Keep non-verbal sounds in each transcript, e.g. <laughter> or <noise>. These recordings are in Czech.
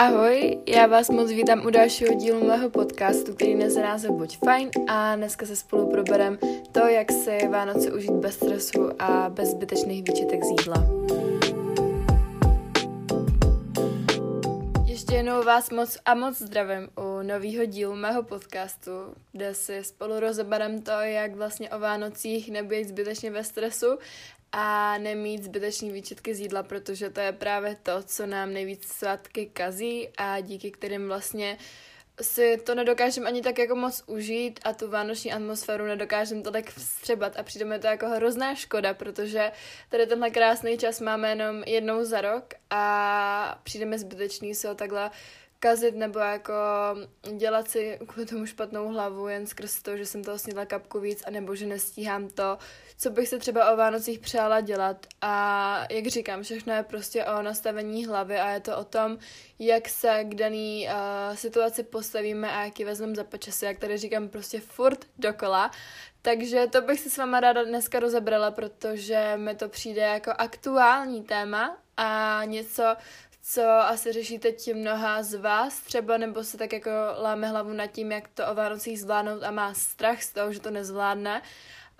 Ahoj, já vás moc vítám u dalšího dílu mého podcastu, který nese název Buď fajn a dneska se spolu proberem to, jak si Vánoce užít bez stresu a bez zbytečných výčitek z jídla. Ještě jednou vás moc a moc zdravím u nového dílu mého podcastu, kde si spolu rozeberem to, jak vlastně o Vánocích nebýt zbytečně ve stresu a nemít zbytečný výčetky z jídla, protože to je právě to, co nám nejvíc svátky kazí a díky kterým vlastně si to nedokážeme ani tak jako moc užít a tu vánoční atmosféru nedokážeme tolik vstřebat a přijde mi to jako hrozná škoda, protože tady tenhle krásný čas máme jenom jednou za rok a přijde mi zbytečný se ho takhle kazit nebo jako dělat si kvůli tomu špatnou hlavu jen skrz to, že jsem toho snědla kapku víc a nebo že nestíhám to, co bych se třeba o Vánocích přála dělat. A jak říkám, všechno je prostě o nastavení hlavy a je to o tom, jak se k daný uh, situaci postavíme a jaký vezmeme za počasí, jak tady říkám prostě furt dokola, takže to bych si s váma ráda dneska rozebrala, protože mi to přijde jako aktuální téma a něco, co asi řešíte ti mnoha z vás třeba, nebo se tak jako láme hlavu nad tím, jak to o Vánocích zvládnout a má strach z toho, že to nezvládne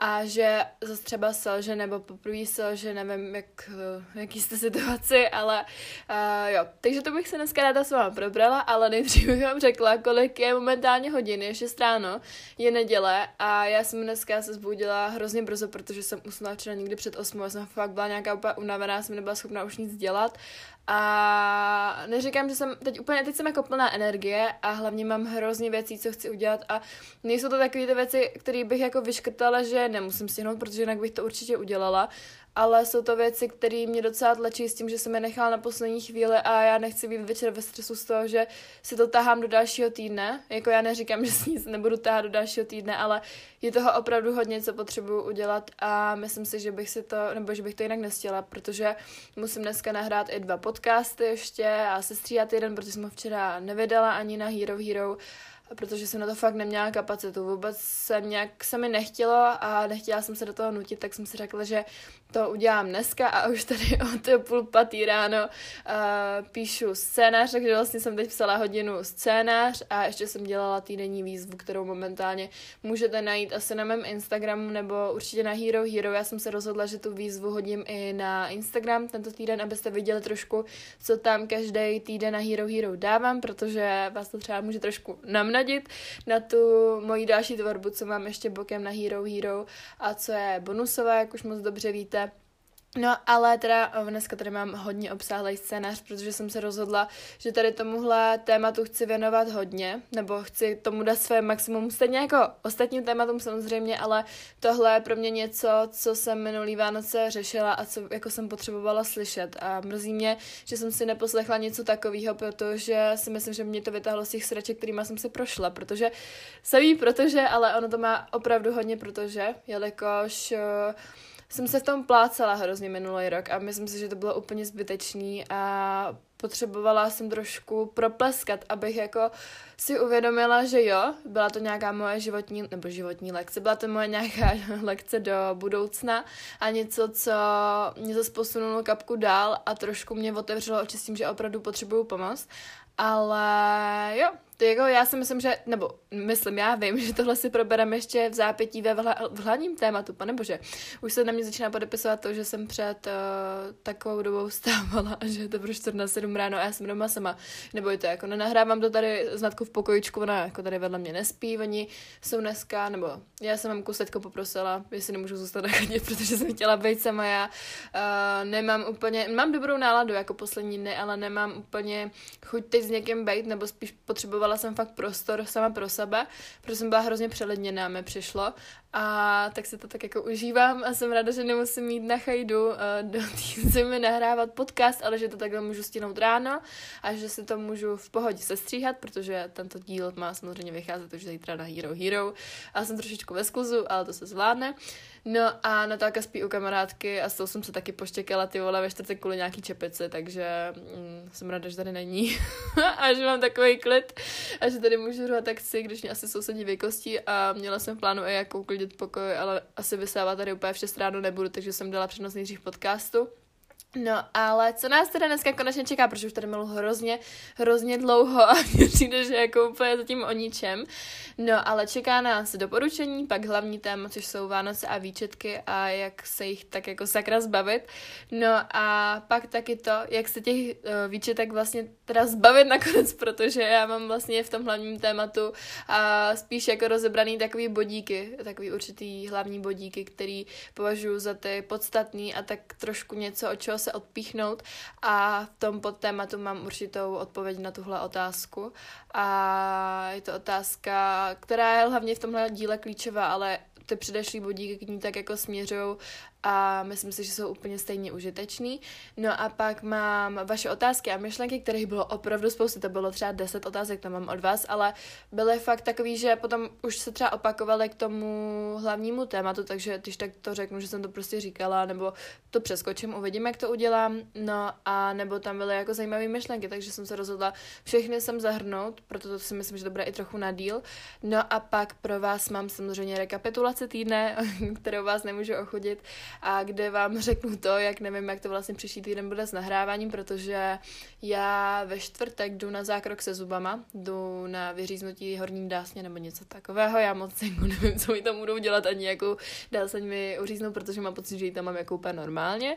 a že zase třeba selže nebo poprvé selže, nevím, jak, v jaký jste situaci, ale uh, jo. Takže to bych se dneska ráda s váma probrala, ale nejdřív bych vám řekla, kolik je momentálně hodin, je 6 ráno, je neděle a já jsem dneska se zbudila hrozně brzo, protože jsem usnula včera někdy před 8, já jsem fakt byla nějaká úplně unavená, jsem nebyla schopná už nic dělat a neříkám, že jsem teď úplně, teď jsem jako plná energie a hlavně mám hrozně věcí, co chci udělat a nejsou to takové ty věci, které bych jako vyškrtala, že nemusím stihnout, protože jinak bych to určitě udělala, ale jsou to věci, které mě docela tlačí s tím, že jsem je nechala na poslední chvíli a já nechci být večer ve stresu z toho, že si to tahám do dalšího týdne. Jako já neříkám, <laughs> že si nic nebudu tahat do dalšího týdne, ale je toho opravdu hodně, co potřebuju udělat a myslím si, že bych si to, nebo že bych to jinak nestihla, protože musím dneska nahrát i dva podcasty ještě a sestříhat jeden, protože jsem ho včera nevydala ani na Hero Hero protože jsem na to fakt neměla kapacitu. Vůbec jsem nějak se mi nechtělo a nechtěla jsem se do toho nutit, tak jsem si řekla, že to udělám dneska a už tady <laughs> od půl patý ráno uh, píšu scénář, takže vlastně jsem teď psala hodinu scénář a ještě jsem dělala týdenní výzvu, kterou momentálně můžete najít asi na mém Instagramu nebo určitě na Hero Hero. Já jsem se rozhodla, že tu výzvu hodím i na Instagram tento týden, abyste viděli trošku, co tam každý týden na Hero Hero dávám, protože vás to třeba může trošku namnadit na tu moji další tvorbu, co mám ještě bokem na Hero Hero a co je bonusové, jak už moc dobře víte No, ale teda eh, dneska tady mám hodně obsáhlý scénář, protože jsem se rozhodla, že tady tomuhle tématu chci věnovat hodně, nebo chci tomu dát své maximum, stejně jako ostatním tématům samozřejmě, ale tohle je pro mě něco, co jsem minulý Vánoce řešila a co jako jsem potřebovala slyšet. A mrzí mě, že jsem si neposlechla něco takového, protože si myslím, že mě to vytáhlo z těch sraček, kterýma jsem si prošla, protože samý protože, ale ono to má opravdu hodně protože, jelikož uh, jsem se v tom plácala hrozně minulý rok a myslím si, že to bylo úplně zbytečný a potřebovala jsem trošku propleskat, abych jako si uvědomila, že jo, byla to nějaká moje životní, nebo životní lekce, byla to moje nějaká <laughs> lekce do budoucna a něco, co mě zase posunulo kapku dál a trošku mě otevřelo oči s tím, že opravdu potřebuju pomoc. Ale jo, jako já si myslím, že, nebo myslím, já vím, <laughs> že tohle si probereme ještě v zápětí ve vla, v hlavním tématu, pane bože. Už se na mě začíná podepisovat to, že jsem před uh, takovou dobou stávala <laughs> že je to pro 14 7 ráno a já jsem doma sama. Nebo to jako nenahrávám to tady znatku v pokojičku, ona jako tady vedle mě nespí, oni jsou dneska, nebo já jsem mamku teďko poprosila, jestli nemůžu zůstat <laughs> na chodě, protože jsem chtěla být sama, já uh, nemám úplně, mám dobrou náladu jako poslední dny, ale nemám úplně chuť teď s někým být, nebo spíš potřebovala potřebovala jsem fakt prostor sama pro sebe, protože jsem byla hrozně přeledněná, mi přišlo. A tak si to tak jako užívám a jsem ráda, že nemusím mít na chajdu uh, do té <laughs> zimy nahrávat podcast, ale že to takhle můžu stihnout ráno a že si to můžu v pohodě sestříhat, protože tento díl má samozřejmě vycházet už zítra na Hero Hero. A jsem trošičku ve skluzu, ale to se zvládne. No a Natálka spí u kamarádky a s tou jsem se taky poštěkala ty vole ve čtvrtek kvůli nějaký čepici, takže mm, jsem ráda, že tady není <laughs> a že mám takový klid a že tady můžu hrát taxi, když mě asi sousedí vykostí a měla jsem v plánu i jako uklidit pokoj, ale asi vysávat tady úplně v 6 ráno nebudu, takže jsem dala přednost nejdřív podcastu No, ale co nás teda dneska konečně čeká, protože už tady bylo hrozně, hrozně dlouho a <laughs> mně přijde, že jako úplně zatím o ničem. No, ale čeká nás doporučení, pak hlavní téma, což jsou Vánoce a výčetky a jak se jich tak jako sakra zbavit. No a pak taky to, jak se těch uh, výčetek vlastně teda zbavit nakonec, protože já mám vlastně v tom hlavním tématu a spíš jako rozebraný takový bodíky, takový určitý hlavní bodíky, který považuji za ty podstatný a tak trošku něco, o čeho se odpíchnout. A v tom podtématu mám určitou odpověď na tuhle otázku. A je to otázka, která je hlavně v tomhle díle klíčová, ale ty předešlý bodíky k ní tak jako směřují a myslím si, že jsou úplně stejně užitečný. No a pak mám vaše otázky a myšlenky, kterých bylo opravdu spoustu, to bylo třeba 10 otázek, to mám od vás, ale byly fakt takový, že potom už se třeba opakovaly k tomu hlavnímu tématu, takže když tak to řeknu, že jsem to prostě říkala, nebo to přeskočím, uvidím, jak to udělám, no a nebo tam byly jako zajímavé myšlenky, takže jsem se rozhodla všechny sem zahrnout, proto to si myslím, že to bude i trochu na díl. No a pak pro vás mám samozřejmě rekapitulaci týdne, <laughs> kterou vás nemůžu ochudit, a kde vám řeknu to, jak nevím, jak to vlastně příští týden bude s nahráváním, protože já ve čtvrtek jdu na zákrok se zubama, jdu na vyříznutí horním dásně nebo něco takového, já moc jako <laughs> nevím, co mi tam budou dělat, ani jakou dáseň mi uříznou, protože mám pocit, že ji tam mám jako úplně normálně.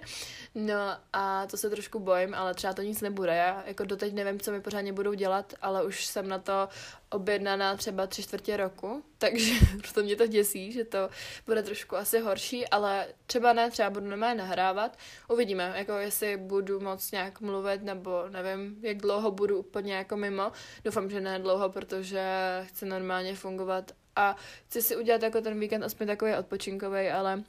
No a to se trošku bojím, ale třeba to nic nebude. Já jako doteď nevím, co mi pořádně budou dělat, ale už jsem na to objednaná třeba tři čtvrtě roku, <laughs> takže proto mě to děsí, že to bude trošku asi horší, ale třeba ne, třeba budu normálně nahrávat. Uvidíme, jako jestli budu moc nějak mluvit, nebo nevím, jak dlouho budu úplně jako mimo. Doufám, že ne dlouho, protože chci normálně fungovat a chci si udělat jako ten víkend aspoň takový odpočinkový, ale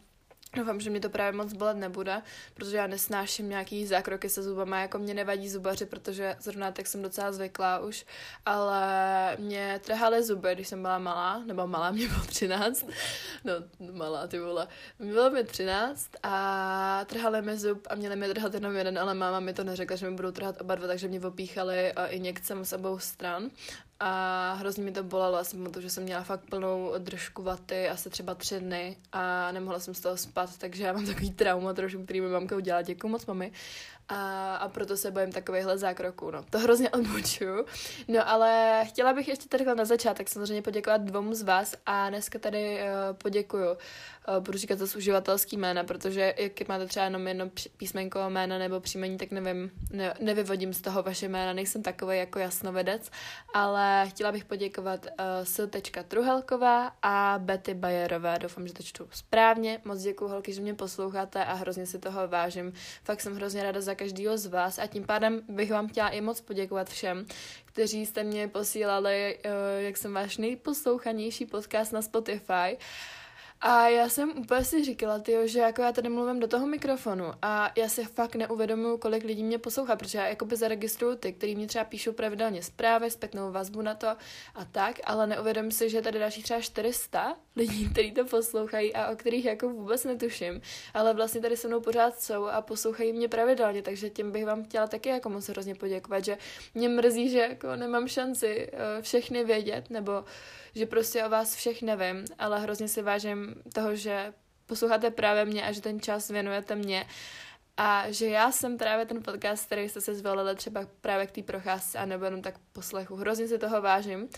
Doufám, že mě to právě moc bolet nebude, protože já nesnáším nějaký zákroky se zubama, jako mě nevadí zubaři, protože zrovna tak jsem docela zvyklá už, ale mě trhaly zuby, když jsem byla malá, nebo malá mě bylo 13, no malá ty vole, bylo mi 13 a trhali mi zub a měli mi trhat jenom jeden, ale máma mi to neřekla, že mi budou trhat oba dva, takže mě opíchali injekcem z obou stran a hrozně mi to bolelo, já jsem že jsem měla fakt plnou držku vaty, asi třeba tři dny a nemohla jsem z toho spat, takže já mám takový trauma trošku, který mi mamka udělala, děkuji moc mami. A, a proto se bojím takovýchhle zákroků, no. To hrozně odbočuju. No ale chtěla bych ještě tady na začátek samozřejmě poděkovat dvou z vás a dneska tady uh, poděkuju. Uh, budu říkat zase uživatelský jména, protože jak máte třeba jenom jedno písmenko jména nebo příjmení, tak nevím, ne, nevyvodím z toho vaše jména, nejsem takový jako jasnovedec, ale chtěla bych poděkovat uh, S. Truhelková a Betty Bajerové. Doufám, že to čtu správně. Moc děkuji holky, že mě posloucháte a hrozně si toho vážím. Fakt jsem hrozně ráda za každého z vás a tím pádem bych vám chtěla i moc poděkovat všem, kteří jste mě posílali, uh, jak jsem váš nejposlouchanější podcast na Spotify. A já jsem úplně si říkala, tyjo, že jako já tady mluvím do toho mikrofonu a já si fakt neuvědomuju, kolik lidí mě poslouchá, protože já jakoby zaregistruju ty, kteří mě třeba píšou pravidelně zprávy, zpětnou vazbu na to a tak, ale neuvědomím si, že tady další třeba 400 lidí, kteří to poslouchají a o kterých jako vůbec netuším, ale vlastně tady se mnou pořád jsou a poslouchají mě pravidelně, takže tím bych vám chtěla taky jako moc hrozně poděkovat, že mě mrzí, že jako nemám šanci uh, všechny vědět, nebo že prostě o vás všech nevím, ale hrozně si vážím toho, že posloucháte právě mě a že ten čas věnujete mě a že já jsem právě ten podcast, který jste se zvolili třeba právě k té procházce a nebo jenom tak poslechu. Hrozně si toho vážím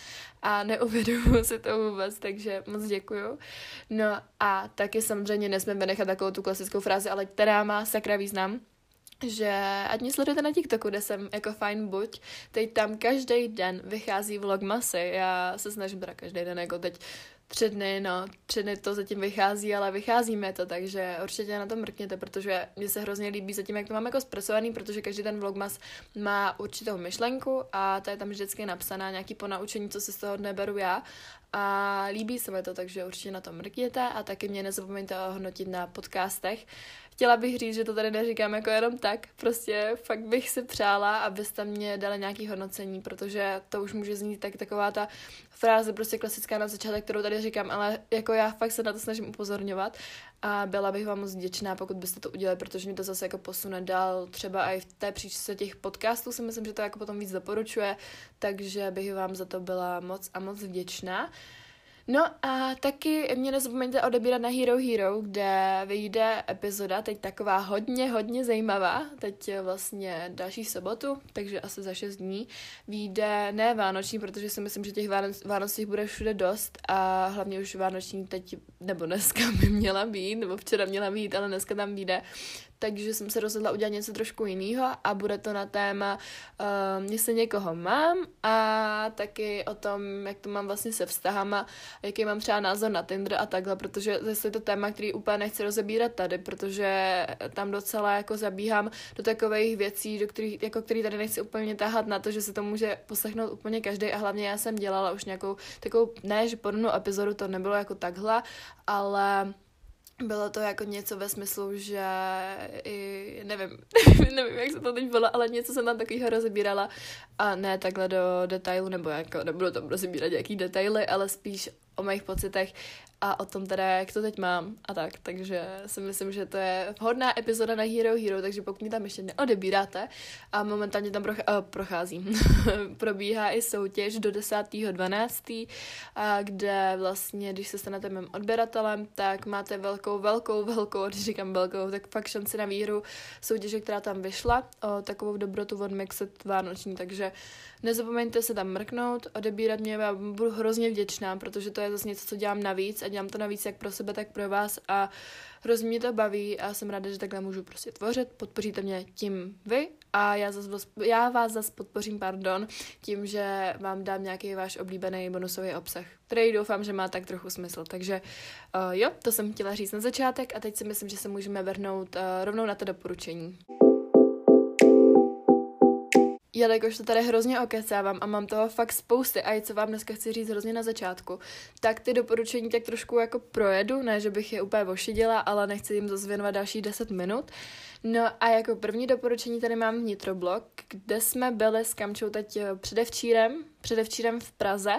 a neuvědomuji si to vůbec, takže moc děkuju. No a taky samozřejmě nesmím vynechat takovou tu klasickou frázi, ale která má sakra význam, že ať mě sledujete na TikToku, kde jsem jako fajn buď, teď tam každý den vychází vlogmasy, já se snažím teda každý den, jako teď tři dny, no, tři dny to zatím vychází, ale vycházíme to, takže určitě na to mrkněte, protože mně se hrozně líbí zatím, jak to mám jako zpracovaný, protože každý ten vlogmas má určitou myšlenku a to je tam vždycky napsaná nějaký ponaučení, co si z toho dne beru já. A líbí se mi to, takže určitě na to mrkněte a taky mě nezapomeňte hodnotit na podcastech, chtěla bych říct, že to tady neříkám jako jenom tak, prostě fakt bych si přála, abyste mě dali nějaký hodnocení, protože to už může znít tak taková ta fráze prostě klasická na začátek, kterou tady říkám, ale jako já fakt se na to snažím upozorňovat a byla bych vám moc vděčná, pokud byste to udělali, protože mi to zase jako posune dál, třeba i v té příčce těch podcastů si myslím, že to jako potom víc doporučuje, takže bych vám za to byla moc a moc vděčná. No a taky mě nezapomeňte odebírat na Hero Hero, kde vyjde epizoda, teď taková hodně, hodně zajímavá, teď vlastně další sobotu, takže asi za 6 dní, vyjde ne vánoční, protože si myslím, že těch Vánoc, Vánocích bude všude dost a hlavně už vánoční teď, nebo dneska <laughs> by měla být, nebo včera měla být, ale dneska tam vyjde takže jsem se rozhodla udělat něco trošku jiného a bude to na téma, uh, jestli někoho mám a taky o tom, jak to mám vlastně se vztahama, jaký mám třeba názor na Tinder a takhle, protože zase je to téma, který úplně nechci rozebírat tady, protože tam docela jako zabíhám do takových věcí, do kterých, jako který tady nechci úplně tahat na to, že se to může poslechnout úplně každý a hlavně já jsem dělala už nějakou takovou, ne, že podobnou epizodu, to nebylo jako takhle, ale bylo to jako něco ve smyslu, že i, nevím, <laughs> nevím, jak se to teď bylo, ale něco jsem tam takového rozebírala a ne takhle do detailu, nebo jako nebudu tam rozebírat nějaký detaily, ale spíš o mých pocitech a o tom teda, jak to teď mám a tak, takže si myslím, že to je vhodná epizoda na Hero Hero, takže pokud mi tam ještě neodebíráte a momentálně tam proch- uh, prochází, <laughs> probíhá i soutěž do 10.12., a kde vlastně, když se stanete mým odběratelem, tak máte velkou, velkou, velkou, když říkám velkou, tak fakt šanci na výhru soutěže, která tam vyšla, o takovou dobrotu od Mixed Vánoční, takže nezapomeňte se tam mrknout, odebírat mě, já budu hrozně vděčná, protože to je zase něco, co dělám navíc a dělám to navíc jak pro sebe, tak pro vás a hrozně mě to baví a jsem ráda, že takhle můžu prostě tvořit, podpoříte mě tím vy a já, zas, já vás zase podpořím, pardon, tím, že vám dám nějaký váš oblíbený bonusový obsah, který doufám, že má tak trochu smysl. Takže uh, jo, to jsem chtěla říct na začátek a teď si myslím, že se můžeme vrhnout uh, rovnou na to doporučení jelikož to tady hrozně okecávám a mám toho fakt spousty a i co vám dneska chci říct hrozně na začátku, tak ty doporučení tak trošku jako projedu, ne, že bych je úplně ošidila, ale nechci jim zase věnovat další 10 minut. No a jako první doporučení tady mám vnitroblog, kde jsme byli s Kamčou teď eh, předevčírem, předevčírem v Praze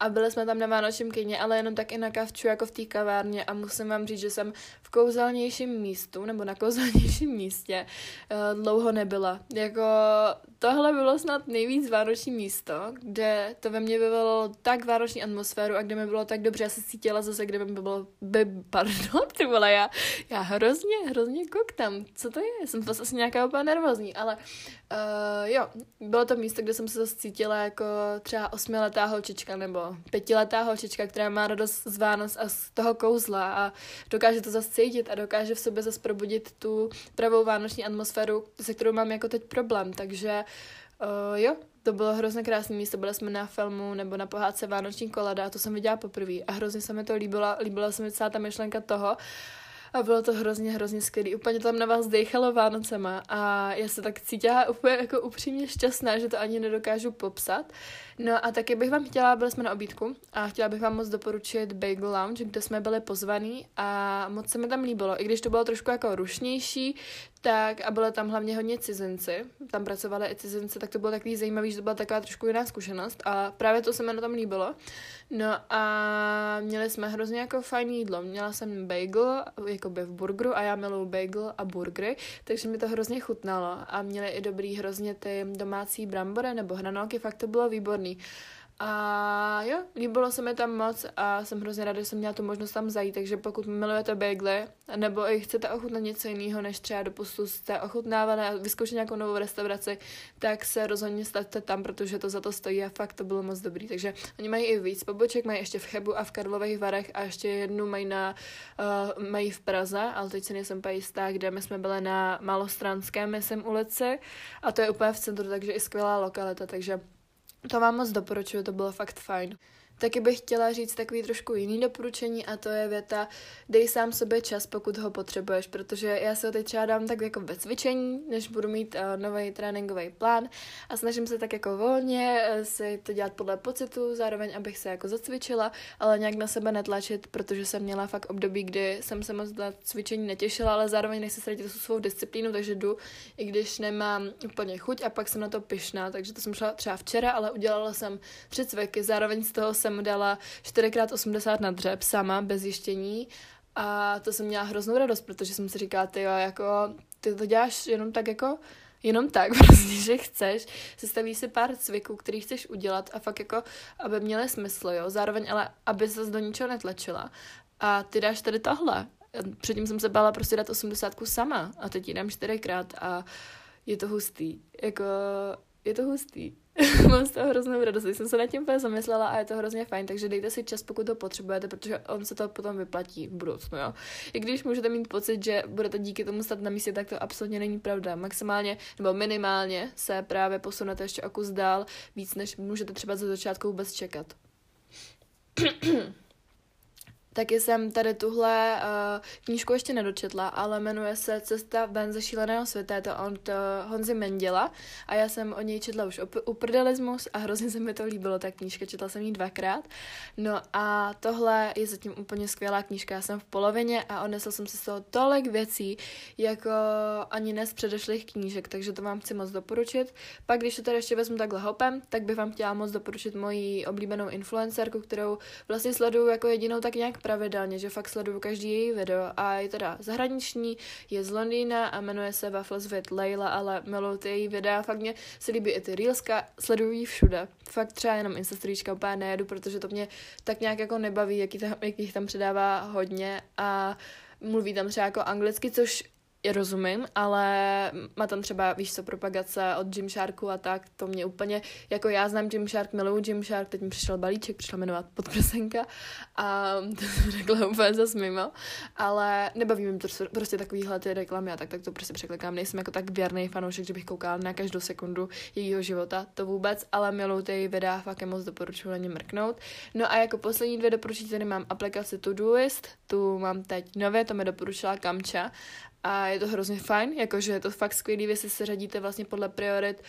a byli jsme tam na Vánočním kyně, ale jenom tak i na kavču jako v té kavárně a musím vám říct, že jsem v kouzelnějším místu, nebo na kouzelnějším místě uh, dlouho nebyla. Jako tohle bylo snad nejvíc vánoční místo, kde to ve mně vyvolalo tak vánoční atmosféru a kde mi bylo tak dobře, já se cítila zase, kde mi bylo, by, pardon, <laughs> ty vole, já, já hrozně, hrozně koktám, co to? Jsem vlastně asi nějaká úplně nervózní, ale uh, jo, bylo to místo, kde jsem se zase cítila jako třeba osmiletá holčička nebo pětiletá holčička, která má radost z Vánoc a z toho kouzla a dokáže to zase cítit a dokáže v sobě zase probudit tu pravou vánoční atmosféru, se kterou mám jako teď problém, takže uh, jo, to bylo hrozně krásné místo, byli jsme na filmu nebo na pohádce Vánoční kolada a to jsem viděla poprvé a hrozně se mi to líbilo, líbila se mi celá ta myšlenka toho, a bylo to hrozně, hrozně skvělé. Úplně tam na vás dechalo Vánocema a já se tak cítila úplně jako upřímně šťastná, že to ani nedokážu popsat. No a taky bych vám chtěla, byli jsme na obídku a chtěla bych vám moc doporučit Bagel Lounge, kde jsme byli pozvaní a moc se mi tam líbilo. I když to bylo trošku jako rušnější, tak a bylo tam hlavně hodně cizinci, tam pracovali i cizinci, tak to bylo takový zajímavý, že to byla taková trošku jiná zkušenost a právě to se mi na tom líbilo. No a měli jsme hrozně jako fajn jídlo. Měla jsem bagel, jako by v burgeru a já miluji bagel a burgery, takže mi to hrozně chutnalo a měli i dobrý hrozně ty domácí brambory nebo hranolky, fakt to bylo výborný. A jo, líbilo se mi tam moc a jsem hrozně ráda, že jsem měla tu možnost tam zajít, takže pokud milujete bagely, nebo i chcete ochutnat něco jiného, než třeba doposud jste ochutnávali a vyzkoušet nějakou novou restauraci, tak se rozhodně stavte tam, protože to za to stojí a fakt to bylo moc dobrý. Takže oni mají i víc poboček, mají ještě v Chebu a v Karlových Varech a ještě jednu mají, na, uh, mají v Praze, ale teď si nejsem jistá, kde my jsme byli na Malostranské, myslím, ulici a to je úplně v centru, takže i skvělá lokalita, takže to vám moc doporučuju, to bylo fakt fajn. Taky bych chtěla říct takový trošku jiný doporučení a to je věta dej sám sobě čas, pokud ho potřebuješ, protože já se ho teď třeba dám tak jako ve cvičení, než budu mít uh, eh, nový tréninkový plán a snažím se tak jako volně uh, si to dělat podle pocitu, zároveň abych se jako zacvičila, ale nějak na sebe netlačit, protože jsem měla fakt období, kdy jsem se moc na cvičení netěšila, ale zároveň nechci ztratit tu svou disciplínu, takže jdu, i když nemám úplně chuť a pak jsem na to pyšná, takže to jsem šla třeba včera, ale udělala jsem tři cviky, zároveň z toho jsem dala 4x80 na dřep sama, bez jištění a to jsem měla hroznou radost, protože jsem si říkala, ty jo, jako, ty to děláš jenom tak jako jenom tak, <laughs> prostě, že chceš, sestaví si pár cviků, který chceš udělat a fakt jako, aby měly smysl, jo, zároveň ale, aby se do ničeho netlačila. A ty dáš tady tohle. Předtím jsem se bála prostě dát 80 sama a teď ji dám čtyřikrát a je to hustý. Jako, je to hustý. <laughs> Mám z toho hroznou radost. Jsem se nad tím úplně zamyslela a je to hrozně fajn, takže dejte si čas, pokud to potřebujete, protože on se to potom vyplatí v budoucnu. Jo? I když můžete mít pocit, že budete díky tomu stát na místě, tak to absolutně není pravda. Maximálně nebo minimálně se právě posunete ještě o kus dál, víc než můžete třeba za začátku vůbec čekat. <clears throat> Taky jsem tady tuhle uh, knížku ještě nedočetla, ale jmenuje se Cesta ven ze šíleného světa, je to od uh, Honzy Menděla a já jsem o něj četla už uprdelismus a hrozně se mi to líbilo, ta knížka, četla jsem ji dvakrát. No a tohle je zatím úplně skvělá knížka, já jsem v polovině a odnesla jsem si z toho tolik věcí, jako ani ne z předešlých knížek, takže to vám chci moc doporučit. Pak, když to tady ještě vezmu takhle hopem, tak bych vám chtěla moc doporučit moji oblíbenou influencerku, kterou vlastně sleduju jako jedinou tak nějak pravidelně, že fakt sleduju každý její video. A je teda zahraniční, je z Londýna a jmenuje se Waffles with Layla, ale miluji ty její videa, fakt mě se líbí i ty reelska, sleduju ji všude. Fakt třeba jenom Instastoríčka úplně nejedu, protože to mě tak nějak jako nebaví, jaký, tam, jakých tam předává hodně. A mluví tam třeba jako anglicky, což rozumím, ale má tam třeba, víš co, propagace od Gymsharku a tak, to mě úplně, jako já znám Gymshark, miluju Gymshark, teď mi přišel balíček, přišla jmenovat podprsenka a <laughs> to jsem řekla úplně zas mimo, ale nebaví mi to prostě takovýhle ty reklamy a tak, tak to prostě překlikám, nejsem jako tak věrný fanoušek, že bych koukal na každou sekundu jejího života, to vůbec, ale miluju ty videa, fakt je moc doporučuji na ně mrknout. No a jako poslední dvě doporučení tady mám aplikaci Todoist, tu mám teď nově, to mi doporučila Kamča a je to hrozně fajn, jakože je to fakt skvělý, jestli se řadíte vlastně podle priorit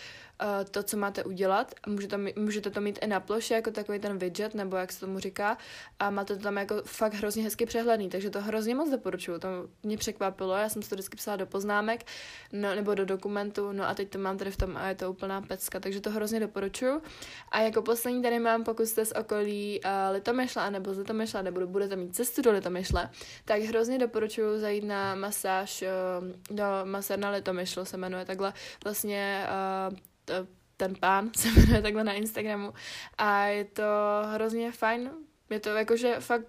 to, co máte udělat můžete, můžete to mít i na ploše, jako takový ten widget, nebo jak se tomu říká, a máte to tam jako fakt hrozně hezky přehledný, takže to hrozně moc doporučuju, to mě překvapilo, já jsem to vždycky psala do poznámek, no, nebo do dokumentu, no a teď to mám tady v tom a je to úplná pecka, takže to hrozně doporučuju. A jako poslední tady mám, pokud jste z okolí uh, Litomyšla, nebo z Litomyšla, nebo budete mít cestu do Litomyšle, tak hrozně doporučuju zajít na masáž uh, do masérna Litomyšl, se jmenuje takhle vlastně uh, ten pán <laughs> se jmenuje takhle na Instagramu a je to hrozně fajn. Je to jakože fakt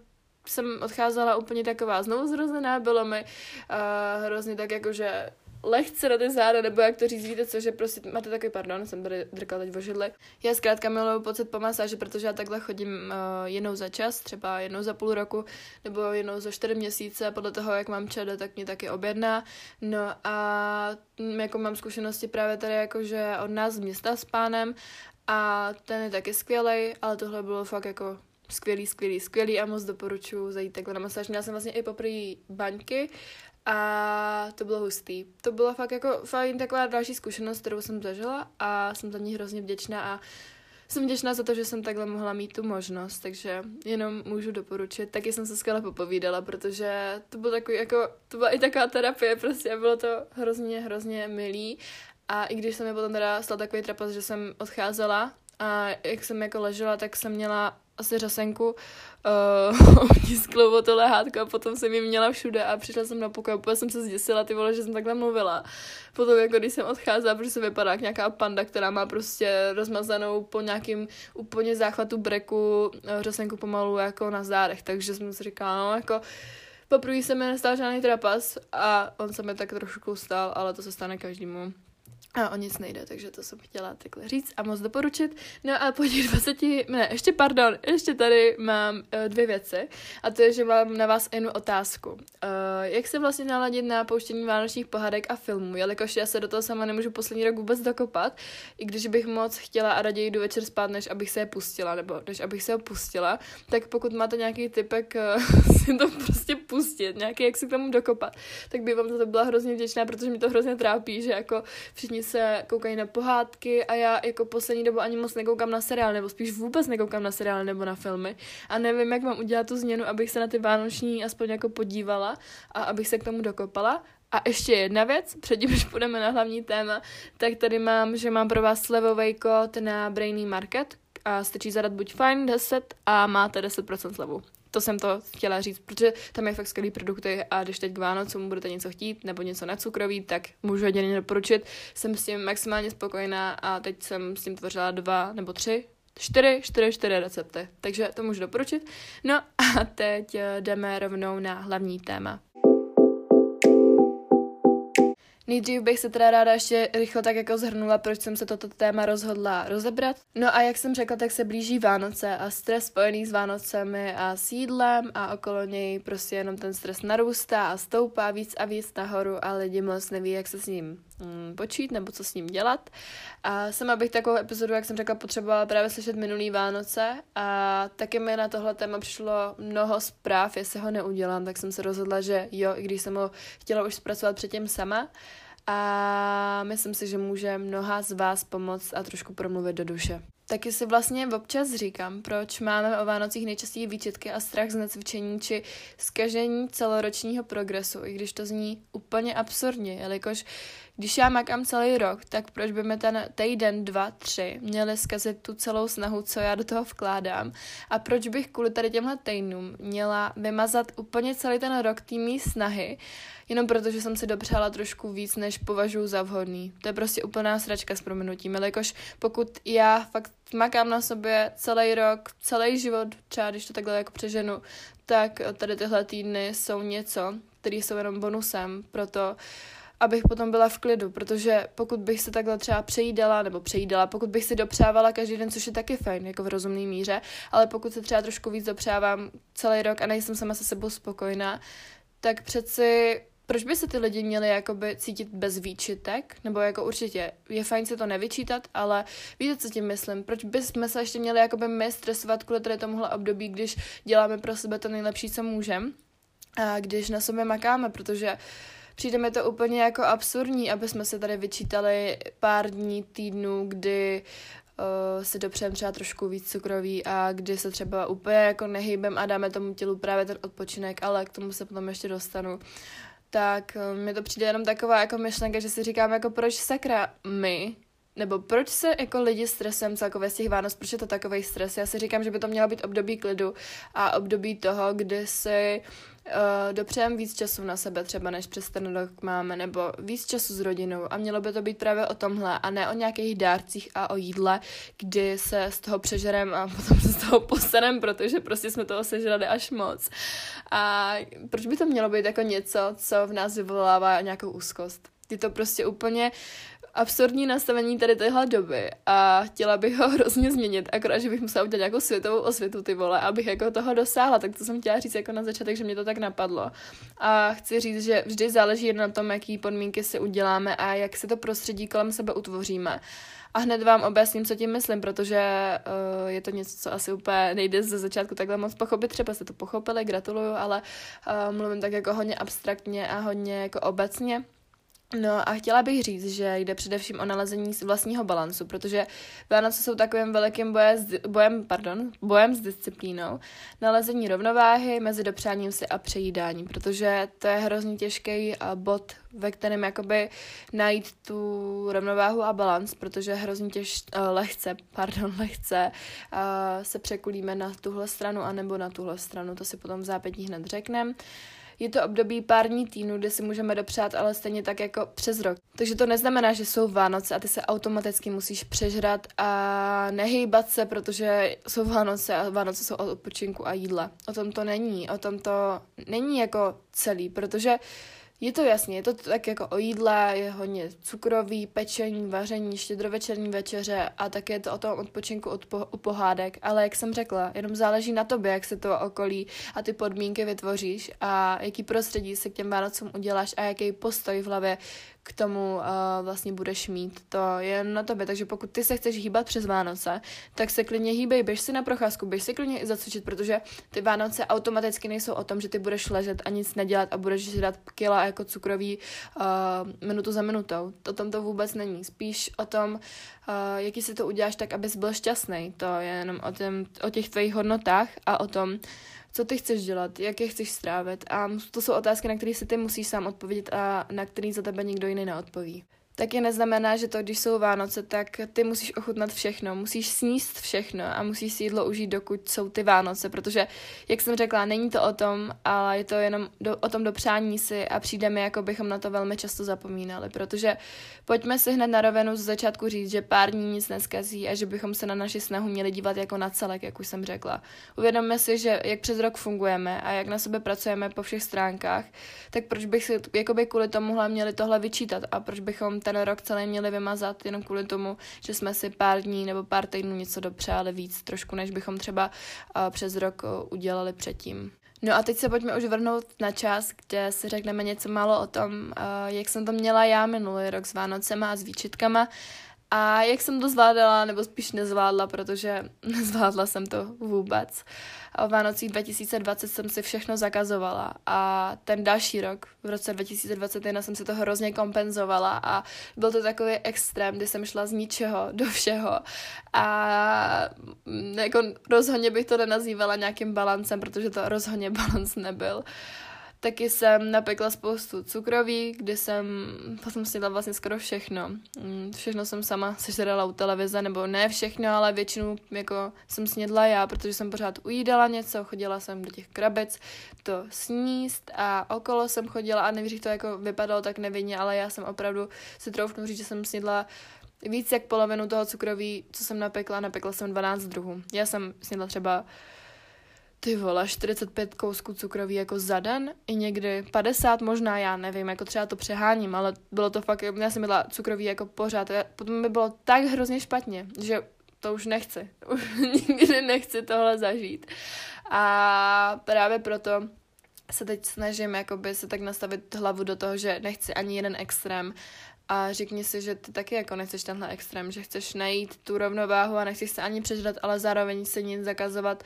jsem odcházela úplně taková znovu zrozená, bylo mi uh, hrozně tak jakože lehce na ty záda, nebo jak to říct, víte co, že prostě máte takový, pardon, jsem tady drkala teď vožidly. Já zkrátka miluju pocit po masáži, protože já takhle chodím uh, jednou za čas, třeba jednou za půl roku, nebo jednou za čtyři měsíce, podle toho, jak mám čede, tak mě taky objedná. No a m, jako mám zkušenosti právě tady jakože od nás z města s pánem a ten je taky skvělý, ale tohle bylo fakt jako skvělý, skvělý, skvělý a moc doporučuji zajít takhle na masáž. Měla jsem vlastně i poprvé baňky a to bylo hustý. To bylo fakt jako fajn taková další zkušenost, kterou jsem zažila a jsem za ní hrozně vděčná a jsem vděčná za to, že jsem takhle mohla mít tu možnost, takže jenom můžu doporučit. Taky jsem se skvěle popovídala, protože to bylo takový jako, to byla i taková terapie prostě a bylo to hrozně, hrozně milý. A i když jsem mi potom teda stal takový trapas, že jsem odcházela a jak jsem jako ležela, tak jsem měla asi řasenku <laughs> uh, otisklou o to lehátko a potom jsem ji měla všude a přišla jsem na pokoj, úplně jsem se zděsila, ty vole, že jsem takhle mluvila. Potom jako když jsem odcházela, protože se vypadá jak nějaká panda, která má prostě rozmazanou po nějakým úplně záchvatu breku eh, řasenku pomalu jako na zádech, takže jsem si říkala, no jako poprvé se mi nestal žádný trapas a on se mi tak trošku stal, ale to se stane každému a o nic nejde, takže to jsem chtěla takhle říct a moc doporučit. No a po těch 20, ne, ještě pardon, ještě tady mám uh, dvě věci a to je, že mám na vás jednu otázku. Uh, jak se vlastně naladit na pouštění vánočních pohádek a filmů, jelikož já se do toho sama nemůžu poslední rok vůbec dokopat, i když bych moc chtěla a raději jdu večer spát, než abych se je pustila, nebo než abych se ho pustila, tak pokud máte nějaký typek uh, <laughs> si to prostě pustit, nějaký, jak si k tomu dokopat, tak by vám za to byla hrozně vděčná, protože mi to hrozně trápí, že jako všichni všichni se koukají na pohádky a já jako poslední dobu ani moc nekoukám na seriál, nebo spíš vůbec nekoukám na seriály nebo na filmy a nevím, jak mám udělat tu změnu, abych se na ty vánoční aspoň jako podívala a abych se k tomu dokopala. A ještě jedna věc, předtím, než půjdeme na hlavní téma, tak tady mám, že mám pro vás slevový kód na Brainy Market a stačí zadat buď fine 10 a máte 10% slevu. To jsem to chtěla říct, protože tam je fakt skvělý produkty a když teď k Vánocům budete něco chtít nebo něco na cukroví, tak můžu jedině doporučit. Jsem s tím maximálně spokojená a teď jsem s tím tvořila dva nebo tři čtyři, čtyři, čtyři recepty, takže to můžu doporučit. No a teď eh, jdeme rovnou na hlavní téma. Nejdřív bych se teda ráda ještě rychle tak jako zhrnula, proč jsem se toto téma rozhodla rozebrat. No a jak jsem řekla, tak se blíží Vánoce a stres spojený s Vánocemi a s jídlem a okolo něj prostě jenom ten stres narůstá a stoupá víc a víc nahoru a lidi moc neví, jak se s ním počít nebo co s ním dělat. A sama bych takovou epizodu, jak jsem řekla, potřebovala právě slyšet minulý Vánoce a taky mi na tohle téma přišlo mnoho zpráv, jestli ho neudělám, tak jsem se rozhodla, že jo, i když jsem ho chtěla už zpracovat předtím sama, a myslím si, že může mnoha z vás pomoct a trošku promluvit do duše. Taky si vlastně občas říkám, proč máme o Vánocích nejčastěji výčitky a strach z necvičení či zkažení celoročního progresu, i když to zní úplně absurdně, jelikož když já makám celý rok, tak proč by mi ten týden, dva, tři měli zkazit tu celou snahu, co já do toho vkládám? A proč bych kvůli tady těmhle týdnům měla vymazat úplně celý ten rok týmí snahy, jenom protože jsem si dopřála trošku víc, než považuji za vhodný. To je prostě úplná sračka s proměnutím, jelikož pokud já fakt makám na sobě celý rok, celý život, třeba když to takhle jako přeženu, tak tady tyhle týdny jsou něco, které jsou jenom bonusem, proto abych potom byla v klidu, protože pokud bych se takhle třeba přejídala, nebo přejídala, pokud bych si dopřávala každý den, což je taky fajn, jako v rozumné míře, ale pokud se třeba trošku víc dopřávám celý rok a nejsem sama se sebou spokojená, tak přeci proč by se ty lidi měli jakoby cítit bez výčitek? Nebo jako určitě je fajn si to nevyčítat, ale víte, co tím myslím? Proč bychom se ještě měli jakoby my stresovat kvůli tady tomuhle období, když děláme pro sebe to nejlepší, co můžeme? A když na sobě makáme, protože přijde mi to úplně jako absurdní, aby jsme se tady vyčítali pár dní, týdnů, kdy uh, si dopřejeme třeba trošku víc cukroví a kdy se třeba úplně jako nehýbem a dáme tomu tělu právě ten odpočinek, ale k tomu se potom ještě dostanu tak eh, mi to přijde jenom taková jako myšlenka, že si říkám jako proč sakra my, nebo proč se jako lidi stresem celkově z těch Vánoc, proč je to takový stres? Já si říkám, že by to mělo být období klidu a období toho, kdy si uh, dopřejeme víc času na sebe třeba, než přes ten rok máme, nebo víc času s rodinou a mělo by to být právě o tomhle a ne o nějakých dárcích a o jídle, kdy se z toho přežerem a <laughs> potom se z toho postanem, protože prostě jsme toho sežrali až moc. A proč by to mělo být jako něco, co v nás vyvolává nějakou úzkost? Je to prostě úplně absurdní nastavení tady téhle doby a chtěla bych ho <laughs> hrozně změnit, akorát, že bych musela udělat nějakou světovou osvětu ty vole, abych jako toho dosáhla, tak to jsem chtěla říct jako na začátek, že mě to tak napadlo. A chci říct, že vždy záleží jen na tom, jaký podmínky si uděláme a jak se to prostředí kolem sebe utvoříme. A hned vám objasním, co tím myslím, protože uh, je to něco, co asi úplně nejde ze začátku takhle moc pochopit. Třeba jste to pochopili, gratuluju, ale uh, mluvím tak jako hodně abstraktně a hodně jako obecně. No a chtěla bych říct, že jde především o nalezení vlastního balancu, protože Vánoce jsou takovým velikým boje s, bojem, pardon, bojem s disciplínou, nalezení rovnováhy mezi dopřáním si a přejídáním, protože to je hrozně těžký bod, ve kterém jakoby najít tu rovnováhu a balans, protože hrozně těž, lehce, <laughs> pardon, lehce se překulíme na tuhle stranu anebo na tuhle stranu, to si potom v zápětí hned řekneme. Je to období pár dní týdnu, kde si můžeme dopřát, ale stejně tak jako přes rok. Takže to neznamená, že jsou Vánoce a ty se automaticky musíš přežrat a nehýbat se, protože jsou Vánoce a Vánoce jsou o odpočinku a jídle. O tom to není, o tom to není jako celý, protože uh, je to jasně, je to tak jako o jídle, je hodně cukrový, pečení, vaření, štědrovečerní večeře a také je to o tom odpočinku od po, u pohádek, ale jak jsem řekla, jenom záleží na tobě, jak se to okolí a ty podmínky vytvoříš a jaký prostředí se k těm Vánocům uděláš a jaký postoj v hlavě k tomu uh, vlastně budeš mít. To je na tobě, takže pokud ty se chceš hýbat přes Vánoce, tak se klidně hýbej, běž si na procházku, běž si klidně i zacvičit, protože ty Vánoce automaticky nejsou o tom, že ty budeš ležet a nic nedělat a budeš si dát kila jako cukrový uh, minutu za minutou. O tom to vůbec není. Spíš o tom, uh, jaký si to uděláš tak, abys byl šťastný. To je jenom o, tém, o těch tvých hodnotách a o tom, co ty chceš dělat, jak je chceš strávit. A to jsou otázky, na které si ty musíš sám odpovědět a na které za tebe nikdo jiný neodpoví. Taky neznamená, že to, když jsou Vánoce, tak ty musíš ochutnat všechno, musíš sníst všechno a musíš si jídlo užít, dokud jsou ty Vánoce, protože, jak jsem řekla, není to o tom, ale je to jenom do, o tom dopřání si a přijde mi, jako bychom na to velmi často zapomínali, protože pojďme si hned na rovenu z začátku říct, že pár dní nic neskazí a že bychom se na naši snahu měli dívat jako na celek, jak už jsem řekla. Uvědomme si, že jak přes rok fungujeme a jak na sebe pracujeme po všech stránkách, tak proč bych si jakoby kvůli tomuhle měli tohle vyčítat a proč bychom ten rok celý měli vymazat jenom kvůli tomu, že jsme si pár dní nebo pár týdnů něco dopřáli víc trošku, než bychom třeba uh, přes rok uh, udělali předtím. No a teď se pojďme už vrhnout na čas, kde si řekneme něco málo o tom, uh, jak jsem to měla já minulý rok s Vánocema a s výčitkama a jak jsem to zvládala, nebo spíš nezvládla, protože <laughs> nezvládla jsem to vůbec. O Vánocích 2020 jsem si všechno zakazovala a ten další rok, v roce 2021, jsem si to hrozně kompenzovala a byl to takový extrém, kdy jsem šla z ničeho do všeho a jako rozhodně bych to nenazývala nějakým balancem, protože to rozhodně <laughs> balans nebyl. Uh, Taky jsem napekla spoustu cukroví, kdy jsem potom snědla vlastně skoro všechno. Mm, všechno jsem sama sežrala u televize, nebo ne všechno, ale většinu jako jsem snědla já, protože jsem pořád ujídala něco, chodila jsem do těch krabec to sníst a okolo jsem chodila a nevěřím, to jako vypadalo tak nevinně, ale já jsem opravdu si troufnu říct, že jsem snědla víc jak polovinu toho cukroví, co jsem napekla, napekla jsem 12 druhů. Já jsem snědla třeba ty vole, 45 kousků cukroví jako za den, i někdy 50 možná, já nevím, jako třeba to přeháním, ale bylo to fakt, já jsem byla cukroví jako pořád, potom by bylo tak hrozně špatně, že to už nechci, <laughs> už nikdy nechci tohle zažít. A právě proto se teď snažím jakoby se tak nastavit hlavu do toho, že nechci ani jeden extrém. A řekni si, že ty taky jako nechceš tenhle extrém, že chceš najít tu rovnováhu a nechceš se ani přežrat, ale zároveň se nic zakazovat,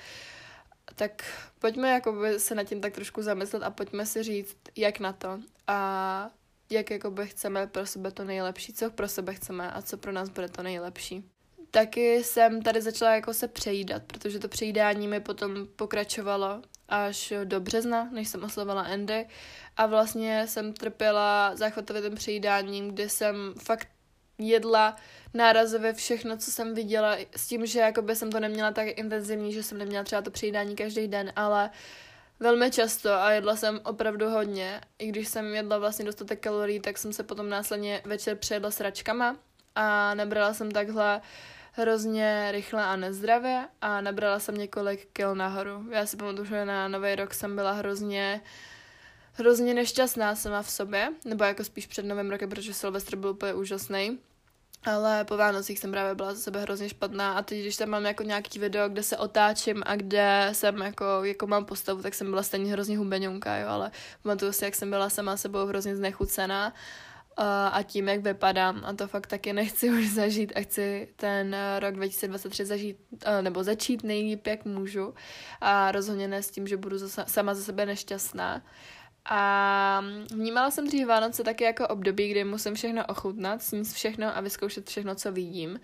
tak pojďme jakoby se nad tím tak trošku zamyslet a pojďme si říct, jak na to a jak jakoby chceme pro sebe to nejlepší, co pro sebe chceme a co pro nás bude to nejlepší. Taky jsem tady začala jako se přejídat, protože to přejídání mi potom pokračovalo až do března, než jsem oslovala Andy a vlastně jsem trpěla záchvatovým přejídáním, kdy jsem fakt jedla nárazově všechno, co jsem viděla, s tím, že jakoby jsem to neměla tak intenzivní, že jsem neměla třeba to přijídání každý den, ale velmi často a jedla jsem opravdu hodně. I když jsem jedla vlastně dostatek kalorií, tak jsem se potom následně večer přejedla s račkama a nabrala jsem takhle hrozně rychle a nezdravě a nabrala jsem několik kil nahoru. Já si pamatuju, že na nový rok jsem byla hrozně hrozně nešťastná sama v sobě, nebo jako spíš před novým rokem, protože Silvestr byl úplně úžasný. Ale po Vánocích jsem právě byla za sebe hrozně špatná a teď, když tam mám jako nějaký video, kde se otáčím a kde jsem jako, jako mám postavu, tak jsem byla stejně hrozně hubeňonka, jo, ale pamatuju si, jak jsem byla sama sebou hrozně znechucená a tím, jak vypadám a to fakt taky nechci <laughs> už zažít a chci ten rok 2023 zažít nebo začít nejlíp, jak můžu a rozhodně ne s tím, že budu sama za sebe nešťastná. A vnímala jsem dřív Vánoce taky jako období, kdy musím všechno ochutnat, sníst všechno a vyzkoušet všechno, co vidím.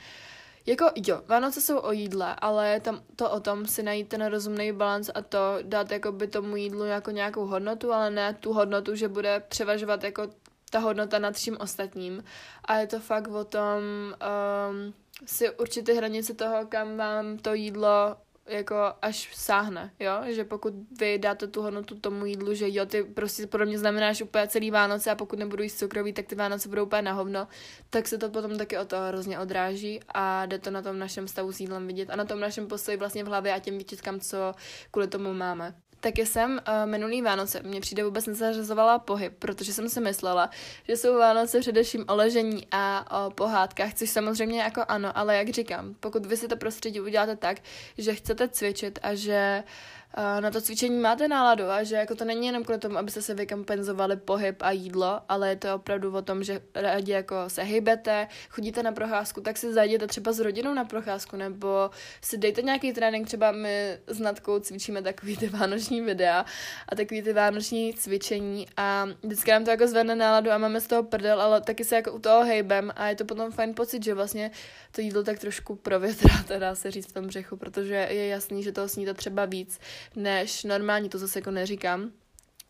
Jako jo, Vánoce jsou o jídle, ale je tam to o tom si najít ten rozumný balans a to dát jako by tomu jídlu jako nějakou hodnotu, ale ne tu hodnotu, že bude převažovat jako ta hodnota nad vším ostatním. A je to fakt o tom um, si určit ty hranice toho, kam vám to jídlo jako až sáhne, jo, že pokud vy dáte tu hodnotu tomu jídlu, že jo, ty prostě pro mě znamenáš úplně celý Vánoce a pokud nebudu jíst cukroví, tak ty Vánoce budou úplně na hovno, tak se to potom taky o to hrozně odráží a jde to na tom našem stavu s jídlem vidět a na tom našem postoji vlastně v hlavě a těm výčitkám, co kvůli tomu máme. Taky jsem uh, minulý Vánoce, mě přijde vůbec nezařazovala pohyb, protože jsem si myslela, že jsou Vánoce především o ležení a o pohádkách, což samozřejmě jako ano, ale jak říkám, pokud vy si to prostředí uděláte tak, že chcete cvičit a že uh, na to cvičení máte náladu a že jako to není jenom kvůli tomu, abyste se vykompenzovali pohyb a jídlo, ale je to opravdu o tom, že rádi jako se hybete, chodíte na procházku, tak si zajděte třeba s rodinou na procházku nebo si dejte nějaký trénink, třeba my s Natkou cvičíme takový ty vánoční videa a takový ty vánoční cvičení a vždycky nám to jako zvedne náladu a máme z toho prdel, ale taky se jako u toho hejbem a je to potom fajn pocit, že vlastně to jídlo tak trošku provětráte, <laughs> dá se říct v tom břechu, protože je jasný, že toho sníte třeba víc, než normální, to zase jako neříkám,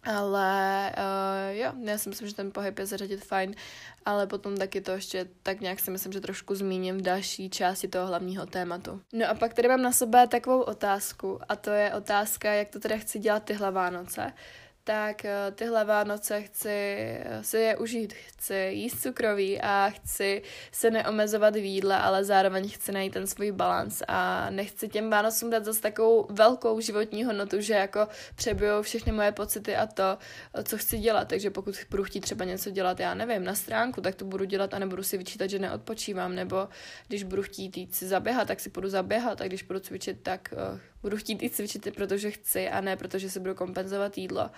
Ale uh, jo, já si myslím, že ten pohyb je zařadit fajn, ale potom taky to ještě tak nějak si myslím, že trošku zmíním v další části toho hlavního tématu. No a pak tady mám na sebe takovou otázku a to je otázka, jak to teda chci dělat tyhle Vánoce tak eh, tyhle Vánoce chci eh, si je užít, chci jíst cukroví a chci se neomezovat v jídle, ale zároveň chci najít ten svůj balans. A nechci těm Vánocům dát zase takovou velkou životní hodnotu, že jako přebijou všechny moje pocity a to, eh, co chci dělat, takže pokud budu chtít třeba něco dělat, já nevím, na stránku, tak to budu dělat a nebudu si vyčítat, že neodpočívám, nebo když budu chtít jít si zaběhat, tak si budu zaběhat. A když budu cvičit, tak budu chtít jít cvičit, protože chci a ne protože si budu kompenzovat jídlo.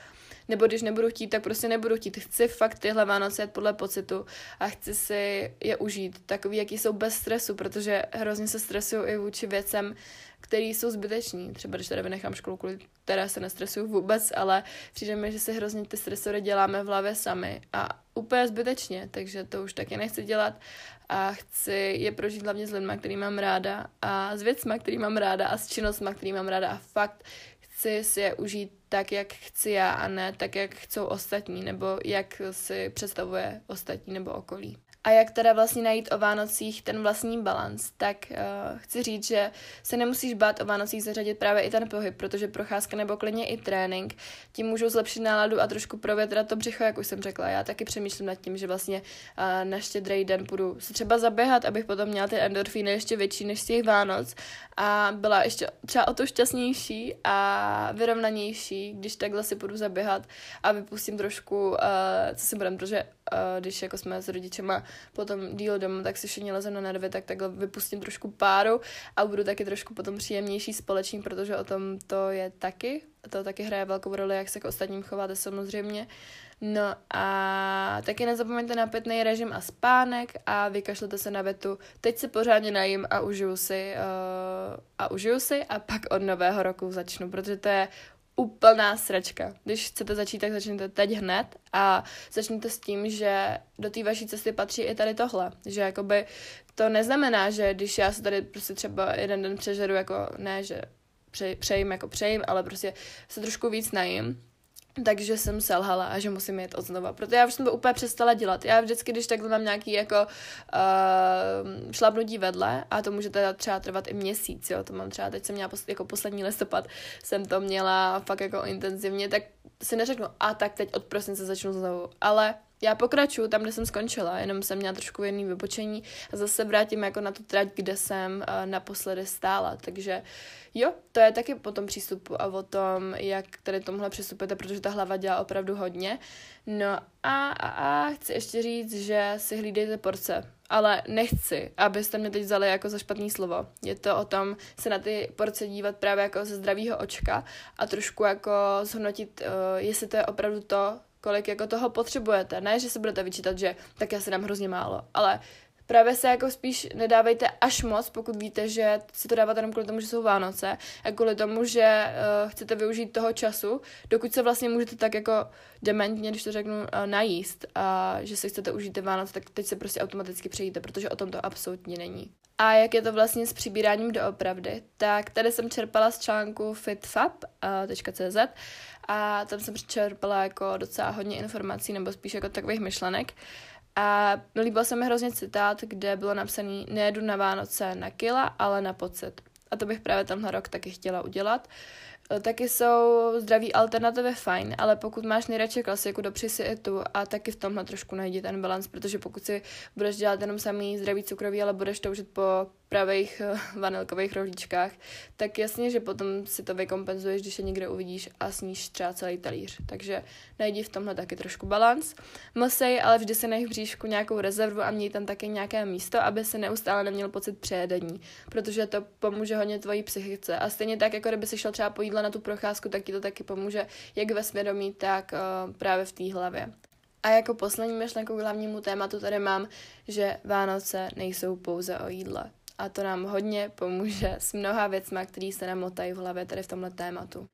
Nebo když nebudu chtít, tak prostě nebudu chtít. Chci fakt tyhle Vánoce jet podle pocitu a chci si je užít, takový, jaký jsou bez stresu, protože hrozně se stresuju i vůči věcem, které jsou zbyteční. Třeba když tady vynechám školu, kvůli které se nestresuju vůbec, ale přijde mi, že si hrozně ty stresory děláme v hlavě sami a úplně zbytečně, takže to už taky nechci dělat a chci je prožít hlavně s lidmi, který mám ráda a s věcmi, který mám ráda a s činnostmi, který mám ráda a fakt chci si je užít tak, jak chci já a ne tak, jak chcou ostatní nebo jak si představuje ostatní nebo okolí. A jak teda vlastně najít o Vánocích ten vlastní balans, tak uh, chci říct, že se nemusíš bát o Vánocích zařadit právě i ten pohyb, protože procházka nebo klidně i trénink tím můžou zlepšit náladu a trošku provětrat to břicho, jak už jsem řekla. Já taky přemýšlím nad tím, že vlastně uh, na štědrý den půjdu se třeba zaběhat, abych potom měla ty endorfíny ještě větší než z těch Vánoc a byla ještě třeba o to šťastnější a vyrovnanější, když takhle si půjdu zaběhat a vypustím trošku, uh, co si budem, protože když jako jsme s rodičema potom díl doma, tak si všichni lezem na nervy, tak takhle vypustím trošku páru a budu taky trošku potom příjemnější společný, protože o tom to je taky. To taky hraje velkou roli, jak se k ostatním chováte samozřejmě. No a taky nezapomeňte na pitný režim a spánek a vykašlete se na vetu. Teď se pořádně najím a užiju si uh, a užiju si a pak od nového roku začnu, protože to je úplná sračka. Když chcete začít, tak začněte teď hned a začněte s tím, že do té vaší cesty patří i tady tohle. Že jakoby to neznamená, že když já se tady prostě třeba jeden den přežeru, jako ne, že přejím jako přejím, ale prostě se trošku víc najím, takže jsem selhala a že musím jít od znova. Proto já už jsem to úplně přestala dělat. Já vždycky, když takhle mám nějaký jako uh, šlapnutí vedle, a to může teda třeba trvat i měsíc, jo, to mám třeba, teď jsem měla pos, jako poslední listopad, jsem to měla fakt jako intenzivně, tak si neřeknu, a tak teď od prosince začnu znovu, ale já pokračuju tam, kde jsem skončila, jenom jsem měla trošku jiný vypočení a zase vrátím jako na tu trať, kde jsem uh, naposledy stála. Takže jo, to je taky po tom přístupu a o tom, jak tady tomuhle přistupujete, protože ta hlava dělá opravdu hodně. No a, a, a chci ještě říct, že si hlídejte porce, ale nechci, abyste mě teď vzali jako za špatný slovo. Je to o tom se na ty porce dívat právě jako ze zdravého očka a trošku jako zhodnotit, uh, jestli to je opravdu to, kolik jako toho potřebujete. Ne, že se budete vyčítat, že tak já si dám hrozně málo, ale právě se jako spíš nedávejte až moc, pokud víte, že si to dáváte jenom kvůli tomu, že jsou Vánoce a kvůli tomu, že uh, chcete využít toho času, dokud se vlastně můžete tak jako dementně, když to řeknu, uh, najíst a že si chcete užít ty Vánoce, tak teď se prostě automaticky přejíte, protože o tom to absolutně není. A jak je to vlastně s přibíráním doopravdy, tak tady jsem čerpala z článku fitfab.cz a tam jsem čerpala jako docela hodně informací, nebo spíš jako takových myšlenek. A líbil se mi hrozně citát, kde bylo napsaný nejedu na Vánoce na kila, ale na pocit. A to bych právě tenhle rok taky chtěla udělat. Eh, taky jsou zdraví alternativy fajn, ale pokud máš nejradši klasiku, dopři si i tu a taky v tomhle trošku najdi ten balans, protože pokud si budeš dělat jenom samý zdravý cukroví, ale budeš toužit po pravých eh, vanilkových rohlíčkách, tak jasně, že potom si to vykompenzuješ, když je někde uvidíš a sníš třeba celý talíř. Takže najdi v tomhle taky trošku balans. Musej, ale vždy si nech v bříšku nějakou rezervu a měj tam taky nějaké místo, aby se neustále neměl pocit přejedení, protože to pomůže hodně tvojí psychice. A stejně tak, jako kdyby si šel třeba po jídle na tu procházku, tak ti to taky pomůže jak ve svědomí, tak uh, právě v té hlavě. A jako poslední myšlenku k hlavnímu tématu tady mám, že Vánoce nejsou pouze o jídle a to nám hodně pomůže s mnoha věcmi, které se nám motají v hlavě tady v tomhle tématu.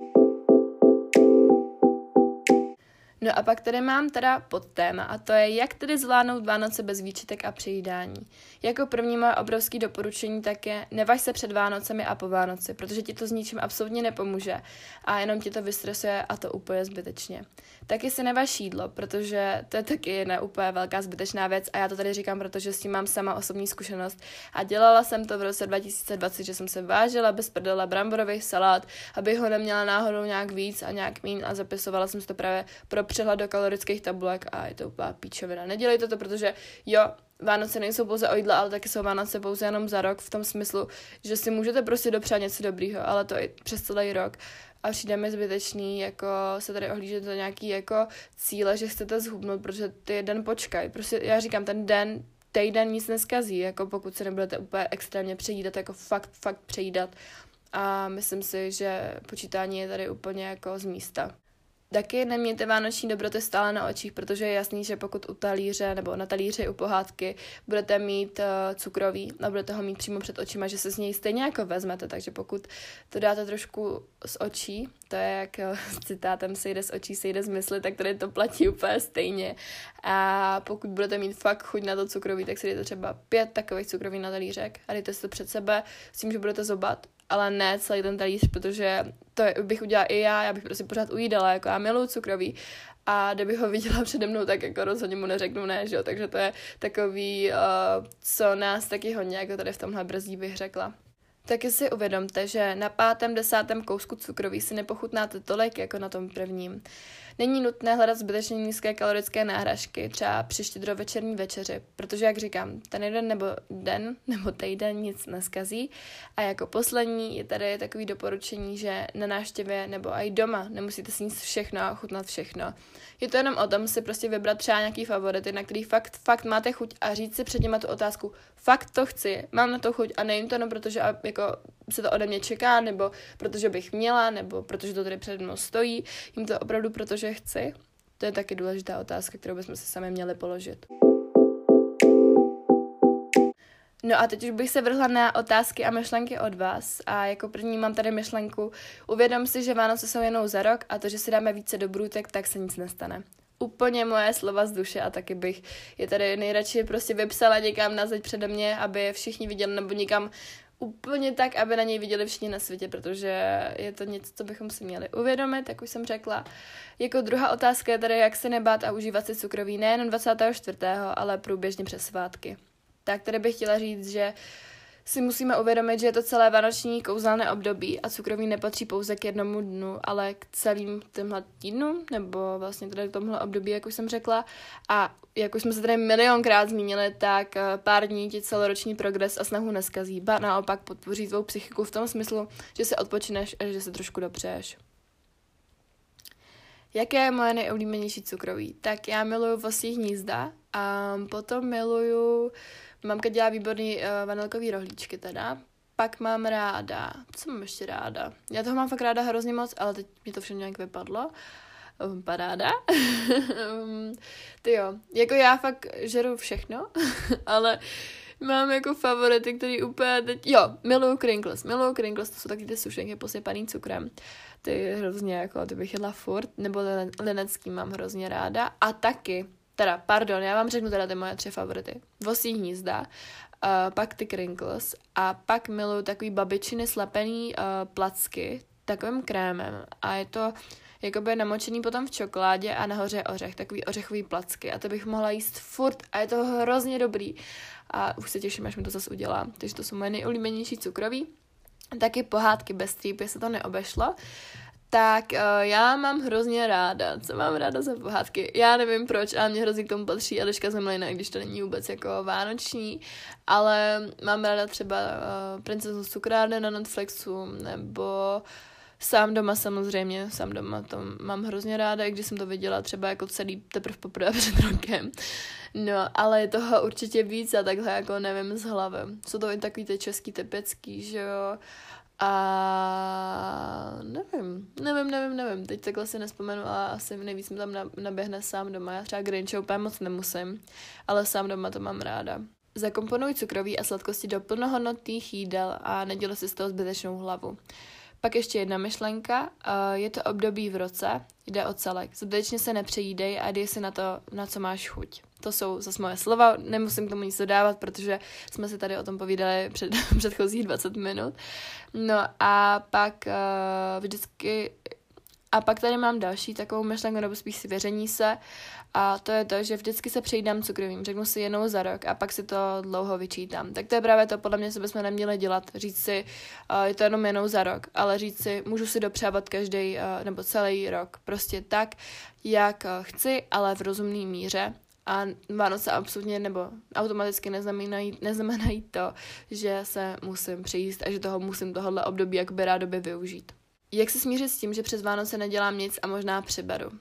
No a pak tady mám teda podtéma a to je, jak tedy zvládnout Vánoce bez výčitek a přejídání. Jako první moje obrovské doporučení tak je, nevaž se před Vánocemi a po Vánoci, protože ti to s ničím absolutně nepomůže a jenom ti to vystresuje a to úplně zbytečně. Taky si nevaž jídlo, protože to je taky jedna úplně velká zbytečná věc a já to tady říkám, protože s tím mám sama osobní zkušenost a dělala jsem to v roce 2020, že jsem se vážila bez prdela bramborový salát, aby ho neměla náhodou nějak víc a nějak mín a zapisovala jsem si to právě pro přehled do kalorických tabulek a je to úplná píčovina. Nedělejte to, protože jo, Vánoce nejsou pouze o jídle, ale taky jsou Vánoce pouze jenom za rok v tom smyslu, že si můžete prostě dopřát něco dobrýho, ale to i přes celý rok. A přijde mi zbytečný, jako se tady ohlížet do nějaký jako cíle, že chcete zhubnout, protože ty den počkaj. Prostě já říkám, ten den, týden nic neskazí, jako pokud se nebudete úplně extrémně přejídat, jako fakt, fakt přejídat. A myslím si, že počítání je tady úplně jako z místa. Taky nemějte vánoční dobroty stále na očích, protože je jasný, že pokud u talíře nebo na talíři u pohádky budete mít uh, cukroví a budete ho mít přímo před očima, že se z něj stejně jako vezmete, takže pokud to dáte trošku z očí, to je jak uh, s citátem sejde z očí, sejde z mysli, tak tady to platí úplně stejně. A pokud budete mít fakt chuť na to cukroví, tak si dejte třeba pět takových cukroví na talířek a dejte si to před sebe s tím, že budete zobat ale ne celý ten talíř, protože to bych udělala i já, já bych prostě pořád ujídala, jako já miluju cukroví a kdybych ho viděla přede mnou, tak jako rozhodně mu neřeknu ne, že jo, takže to je takový, uh, co nás taky hodně jako tady v tomhle brzdí bych řekla. Taky si uvědomte, že na pátém, desátém kousku cukroví si nepochutnáte tolik jako na tom prvním. Není nutné hledat zbytečně nízké kalorické náhražky, třeba při štědrovečerní večeři, protože, jak říkám, ten jeden nebo den <laughs> nebo týden nic neskazí. A jako poslední je tady takový doporučení, že na návštěvě nebo i doma nemusíte sníst všechno a chutnat všechno. Je to jenom o tom si prostě vybrat třeba nějaký favority, na který fakt, fakt máte chuť a říct si před něma tu otázku, fakt to chci, mám na to chuť a nejím to jenom protože jako se to ode mě čeká, nebo protože bych měla, nebo protože to tady před mnou stojí, jim to opravdu protože chci. To je taky důležitá otázka, kterou bychom si sami měli položit. No a teď už bych se vrhla na otázky a myšlenky od vás. A jako první mám tady myšlenku, uvědom si, že Vánoce jsou jenom za rok a to, že si dáme více do brůtek, tak se nic nestane. Úplně moje slova z duše a taky bych je tady nejradši prostě vypsala někam na zeď přede mě, aby všichni viděli, nebo někam úplně tak, aby na něj viděli všichni na světě, protože je to něco, co bychom si měli uvědomit, jak už jsem řekla. Jako druhá otázka je tady, jak se nebát a užívat si cukroví nejen 24., ale průběžně přes svátky. Tak tady bych chtěla říct, že si musíme uvědomit, že je to celé vánoční kouzelné období a cukroví nepatří pouze k jednomu dnu, ale k celým těmhle týdnu, nebo vlastně tady k tomuhle období, jak už jsem řekla. A jak už jsme se tady milionkrát zmínili, tak eh, pár dní ti celoroční progres a snahu neskazí, ba naopak podpoří tvou psychiku v tom smyslu, že se odpočineš a že se trošku dopřeješ. Jaké je moje nejoblíbenější cukroví? Tak já miluju vosí hnízda a potom miluju Mamka dělá výborný uh, vanilkový rohlíčky teda. Pak mám ráda, co mám ještě ráda? Já toho mám fakt ráda hrozně moc, ale teď mi to všechno nějak vypadlo. Um, paráda. um, <laughs> ty jo, jako já fakt žeru všechno, <laughs> ale mám jako favority, který úplně teď, jo, miluju Crinkles, miluju Crinkles, to jsou taky ty sušenky posypaný cukrem. Ty hrozně jako, ty bych jedla furt, nebo linecký mám hrozně ráda. A taky teda, pardon, já vám řeknu teda ty moje tři favority. Vosí hnízda, uh, pak ty crinkles a pak miluju takový babičiny slepený uh, placky takovým krémem a je to jakoby namočený potom v čokoládě a nahoře ořech, takový ořechový placky a to bych mohla jíst furt a je to hrozně dobrý a už se těším, až mi to zase udělá. Takže to jsou moje nejoblíbenější cukroví. Taky pohádky bez trýpy se to neobešlo. Tak uh, já mám hrozně ráda, co mám ráda za pohádky. Já nevím proč, ale mě hrozně k tomu patří Eliška Zemlina, když to není vůbec jako vánoční, ale mám ráda třeba uh, Princezu cukrárny na Netflixu, nebo Sám doma samozřejmě, sám doma to mám hrozně ráda, i když jsem to viděla třeba jako celý teprve poprvé <laughs> před rokem. No, ale je toho určitě víc a takhle jako nevím z hlavy. Jsou to i takový ty český typický, že jo. A nevím, nevím, nevím, nevím. Teď takhle si nespomenu, ale asi nejvíc mi tam naběhne sám doma. Já třeba Grinche úplně moc nemusím, ale sám doma to mám ráda. Zakomponuj cukroví a sladkosti do plnohodnotných jídel a nedělej si z toho zbytečnou hlavu. Pak ještě jedna myšlenka, je to období v roce, jde o celek. Zbytečně se nepřejídej a dej si na to, na co máš chuť. To jsou zase moje slova, nemusím k tomu nic dodávat, protože jsme si tady o tom povídali před <laughs> předchozích 20 minut. No a pak uh, vždycky a pak tady mám další takovou myšlenku, nebo spíš si věření se, a to je to, že vždycky se přejdám cukrovým, řeknu si jednou za rok a pak si to dlouho vyčítám. Tak to je právě to, podle mě, co bychom neměli dělat. Říct si, uh, je to jenom jednou za rok, ale říct si, můžu si dopřávat každý uh, nebo celý rok. Prostě tak, jak uh, chci, ale v rozumné míře. A Vánoce absolutně nebo automaticky neznamenají, neznamenají to, že se musím přijíst a že toho musím tohohle období jakoby rádoby využít. Jak se smířit s tím, že přes Vánoce nedělám nic a možná přiberu?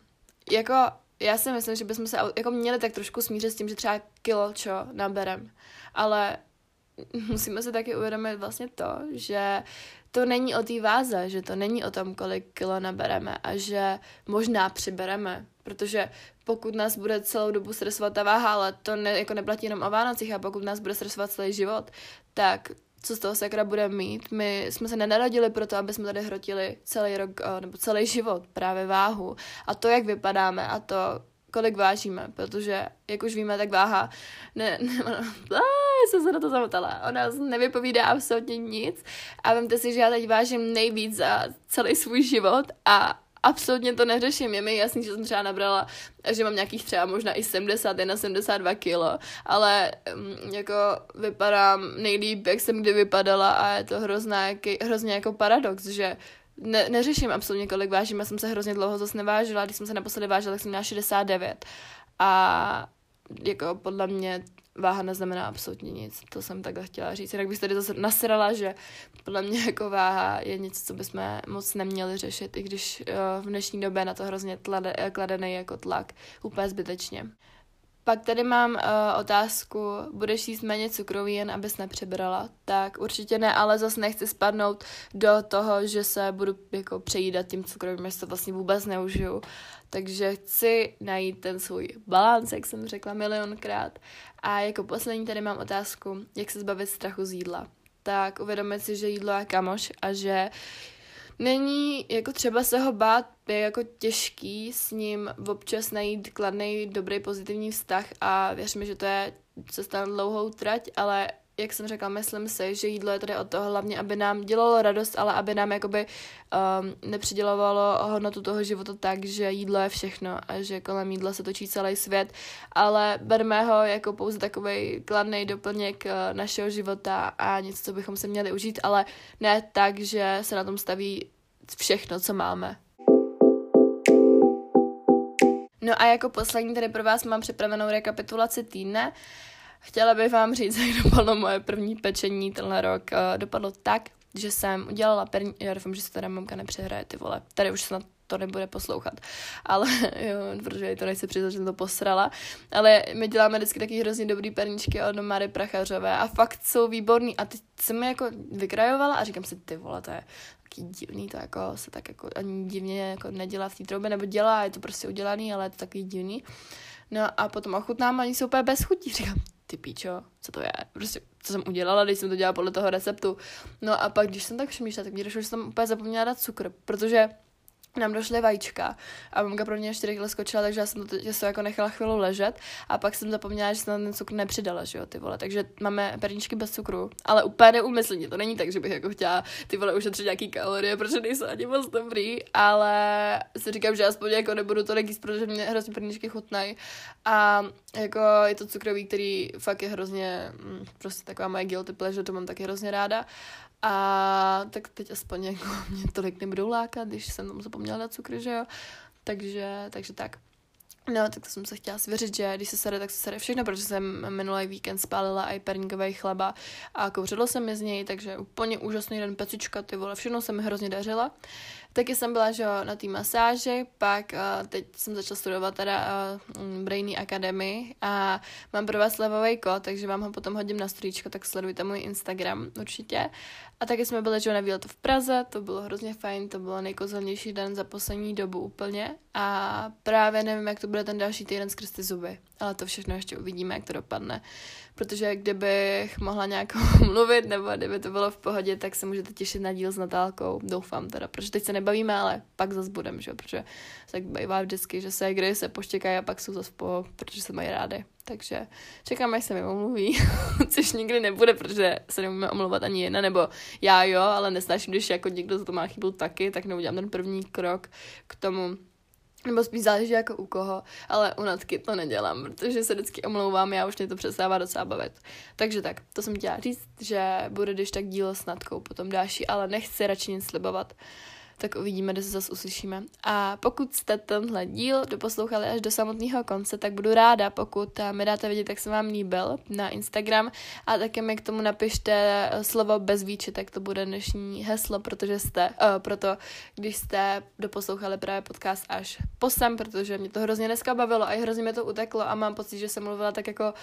Jako já si myslím, že bychom se jako měli tak trošku smířit s tím, že třeba kilo čo naberem, ale <laughs> musíme se taky uvědomit vlastně to, že to není o té váze, že to není o tom, kolik kilo nabereme a že možná přibereme, protože pokud nás bude celou dobu stresovat ta váha, ale to ne, jako neplatí jenom o Vánocích a pokud nás bude stresovat celý život, tak co z toho sakra bude mít. My jsme se nenarodili proto, aby jsme tady hrotili celý rok eh, nebo celý život právě váhu. A to, jak vypadáme a to, kolik vážíme, protože, jak už víme, tak váha, ne, ne já <laughs> jsem se na to zamotala, ona nevypovídá absolutně nic. A vemte si, že já teď vážím nejvíc za celý svůj život a absolutně to neřeším. Je mi jasný, že jsem třeba nabrala, že mám nějakých třeba možná i 71, 72 kilo, ale um, jako vypadám nejlíp, jak jsem kdy vypadala a je to hrozná, jaký, hrozně jako paradox, že ne, neřeším absolutně, kolik vážím. Já jsem se hrozně dlouho zase nevážila, když jsem se naposledy vážila, tak jsem měla 69. A jako podle mě váha neznamená absolutně nic. To jsem takhle chtěla říct. Jinak bych tady zase nasrala, že podle mě jako váha je něco, co bychom moc neměli řešit, i když uh, v dnešní době na to hrozně tlade, kladený jako tlak. Úplně zbytečně. Pak tady mám uh, otázku, budeš jíst méně cukroví, jen abys nepřebrala? Tak určitě ne, ale zase nechci spadnout do toho, že se budu jako přejídat tím cukrovým, že to vlastně vůbec neužiju. Takže chci najít ten svůj balans, jak jsem řekla milionkrát. A jako poslední tady mám otázku, jak se zbavit strachu z jídla. Tak uvědomit si, že jídlo je kamoš a že není jako třeba se ho bát, je jako těžký s ním občas najít kladný, dobrý, pozitivní vztah a věřme, že to je cesta na dlouhou trať, ale jak jsem řekla, myslím si, že jídlo je tady od toho hlavně, aby nám dělalo radost, ale aby nám jakoby um, nepřidělovalo hodnotu toho života tak, že jídlo je všechno a že kolem jídla se točí celý svět, ale berme ho jako pouze takový kladný doplněk uh, našeho života a něco, co bychom se měli užít, ale ne tak, že se na tom staví všechno, co máme. No a jako poslední tady pro vás mám připravenou rekapitulaci týdne. Chtěla bych vám říct, <laughs> jak dopadlo moje první pečení tenhle rok. Uh, dopadlo tak, že jsem udělala perní... Já doufám, že se teda mamka nepřehraje, ty vole. Tady už snad to nebude poslouchat. <laughs> Ale jo, protože to nechci přiznat, že jsem to posrala. Ale my děláme vždycky taky hrozně dobrý perničky od Mary Prachařové a fakt jsou výborný. A teď jsem je jako vykrajovala a říkám si, ty vole, to je taky divný, to jako se tak jako ani divně jako nedělá v té troubě, nebo dělá, je to prostě udělaný, ale je to taky divný. No a potom ochutnám, ani jsou úplně bez chutí. <laughs> Říkám, ty píčo, co to je? Prostě, co jsem udělala, když jsem to dělala podle toho receptu. No a pak, když jsem tak přemýšlela, tak mi došlo, že jsem úplně zapomněla dát cukr, protože nám došly vajíčka a mamka pro mě 4 kg skočila, takže já jsem to těsto jako nechala chvíli ležet a pak jsem zapomněla, že jsem ten cukr nepřidala, že jo, ty vole, takže máme perníčky bez cukru, ale úplně neumyslně, to není tak, že bych jako chtěla ty vole ušetřit nějaký kalorie, protože nejsou ani moc dobrý, ale si říkám, že aspoň jako nebudu to jíst, protože mě hrozně perníčky chutnají. A jako je to cukrový, který fakt je hrozně, mm, prostě taková moje guilty pleasure, to mám taky hrozně ráda a tak teď aspoň jako <laughs> mě tolik nebudou lákat, když jsem tam zapomněla dát cukr, že jo. Takže, takže tak. No, tak to jsem se chtěla svěřit, že když se sere, tak se sere všechno, protože jsem minulý víkend spálila i perníkový chleba a kouřilo jsem mi z něj, takže úplně úžasný den pecička, ty vole, všechno se mi hrozně dařilo. Taky jsem byla, že na té masáži, pak uh, teď jsem začala studovat teda uh, Brainy Academy a mám pro vás levový kód, takže vám ho potom hodím na stříčko, tak sledujte můj Instagram určitě. A taky jsme byli, že na výletu v Praze, to bylo hrozně fajn, to bylo nejkozelnější den za poslední dobu úplně a právě nevím, jak to bude bude ten další týden skrz ty zuby. Ale to všechno ještě uvidíme, jak to dopadne. Protože kdybych mohla nějak <laughs> mluvit, nebo kdyby to bylo v pohodě, tak se můžete těšit na díl s Natálkou. Doufám teda, protože teď se nebavíme, ale pak zase budem, že? protože se tak bývá vždycky, že se kdy se poštěkají a pak jsou zase po, protože se mají rády. Takže čekám, až se mi omluví, <laughs> což nikdy nebude, protože se nemůžeme omlouvat ani jedna, nebo já jo, ale nesnáším, když jako někdo za to má chybu taky, tak neudělám ten první krok k tomu, nebo spíš záleží jako u koho, ale u Natky to nedělám, protože se vždycky omlouvám, já už mě to přestává docela bavit. Takže tak, to jsem chtěla říct, že bude když tak dílo s Natkou potom další, ale nechci radši nic slibovat. Tak uvidíme, kde se zase uslyšíme. A pokud jste tenhle díl doposlouchali až do samotného konce, tak budu ráda, pokud mi dáte vědět, jak se vám líbil na Instagram a také mi k tomu napište eh, slovo bez výčitek, to bude dnešní heslo, protože jste, uh, proto když jste doposlouchali právě podcast až po sem, protože mě to hrozně dneska bavilo a hrozně mě to uteklo a mám pocit, že jsem mluvila tak jako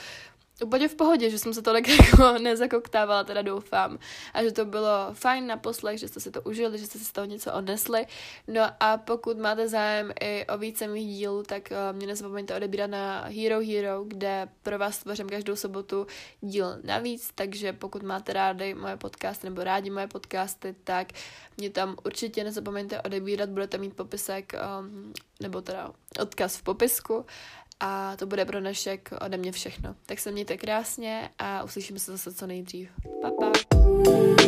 úplně v pohodě, že jsem se tolik <laughs> jako nezakoktávala, teda doufám. A že to bylo fajn na poslech, že jste si to užili, že jste si z toho něco odnesli. No a pokud máte zájem i o více mých dílů, tak uh, mě nezapomeňte odebírat na Hero Hero, kde pro vás tvořím každou sobotu díl navíc, takže pokud máte rádi moje podcasty nebo rádi moje podcasty, tak mě tam určitě nezapomeňte odebírat, budete mít popisek, um, nebo teda odkaz v popisku a to bude pro dnešek ode mě všechno. Tak se mějte krásně a uslyšíme se zase co nejdřív. Pa, pa.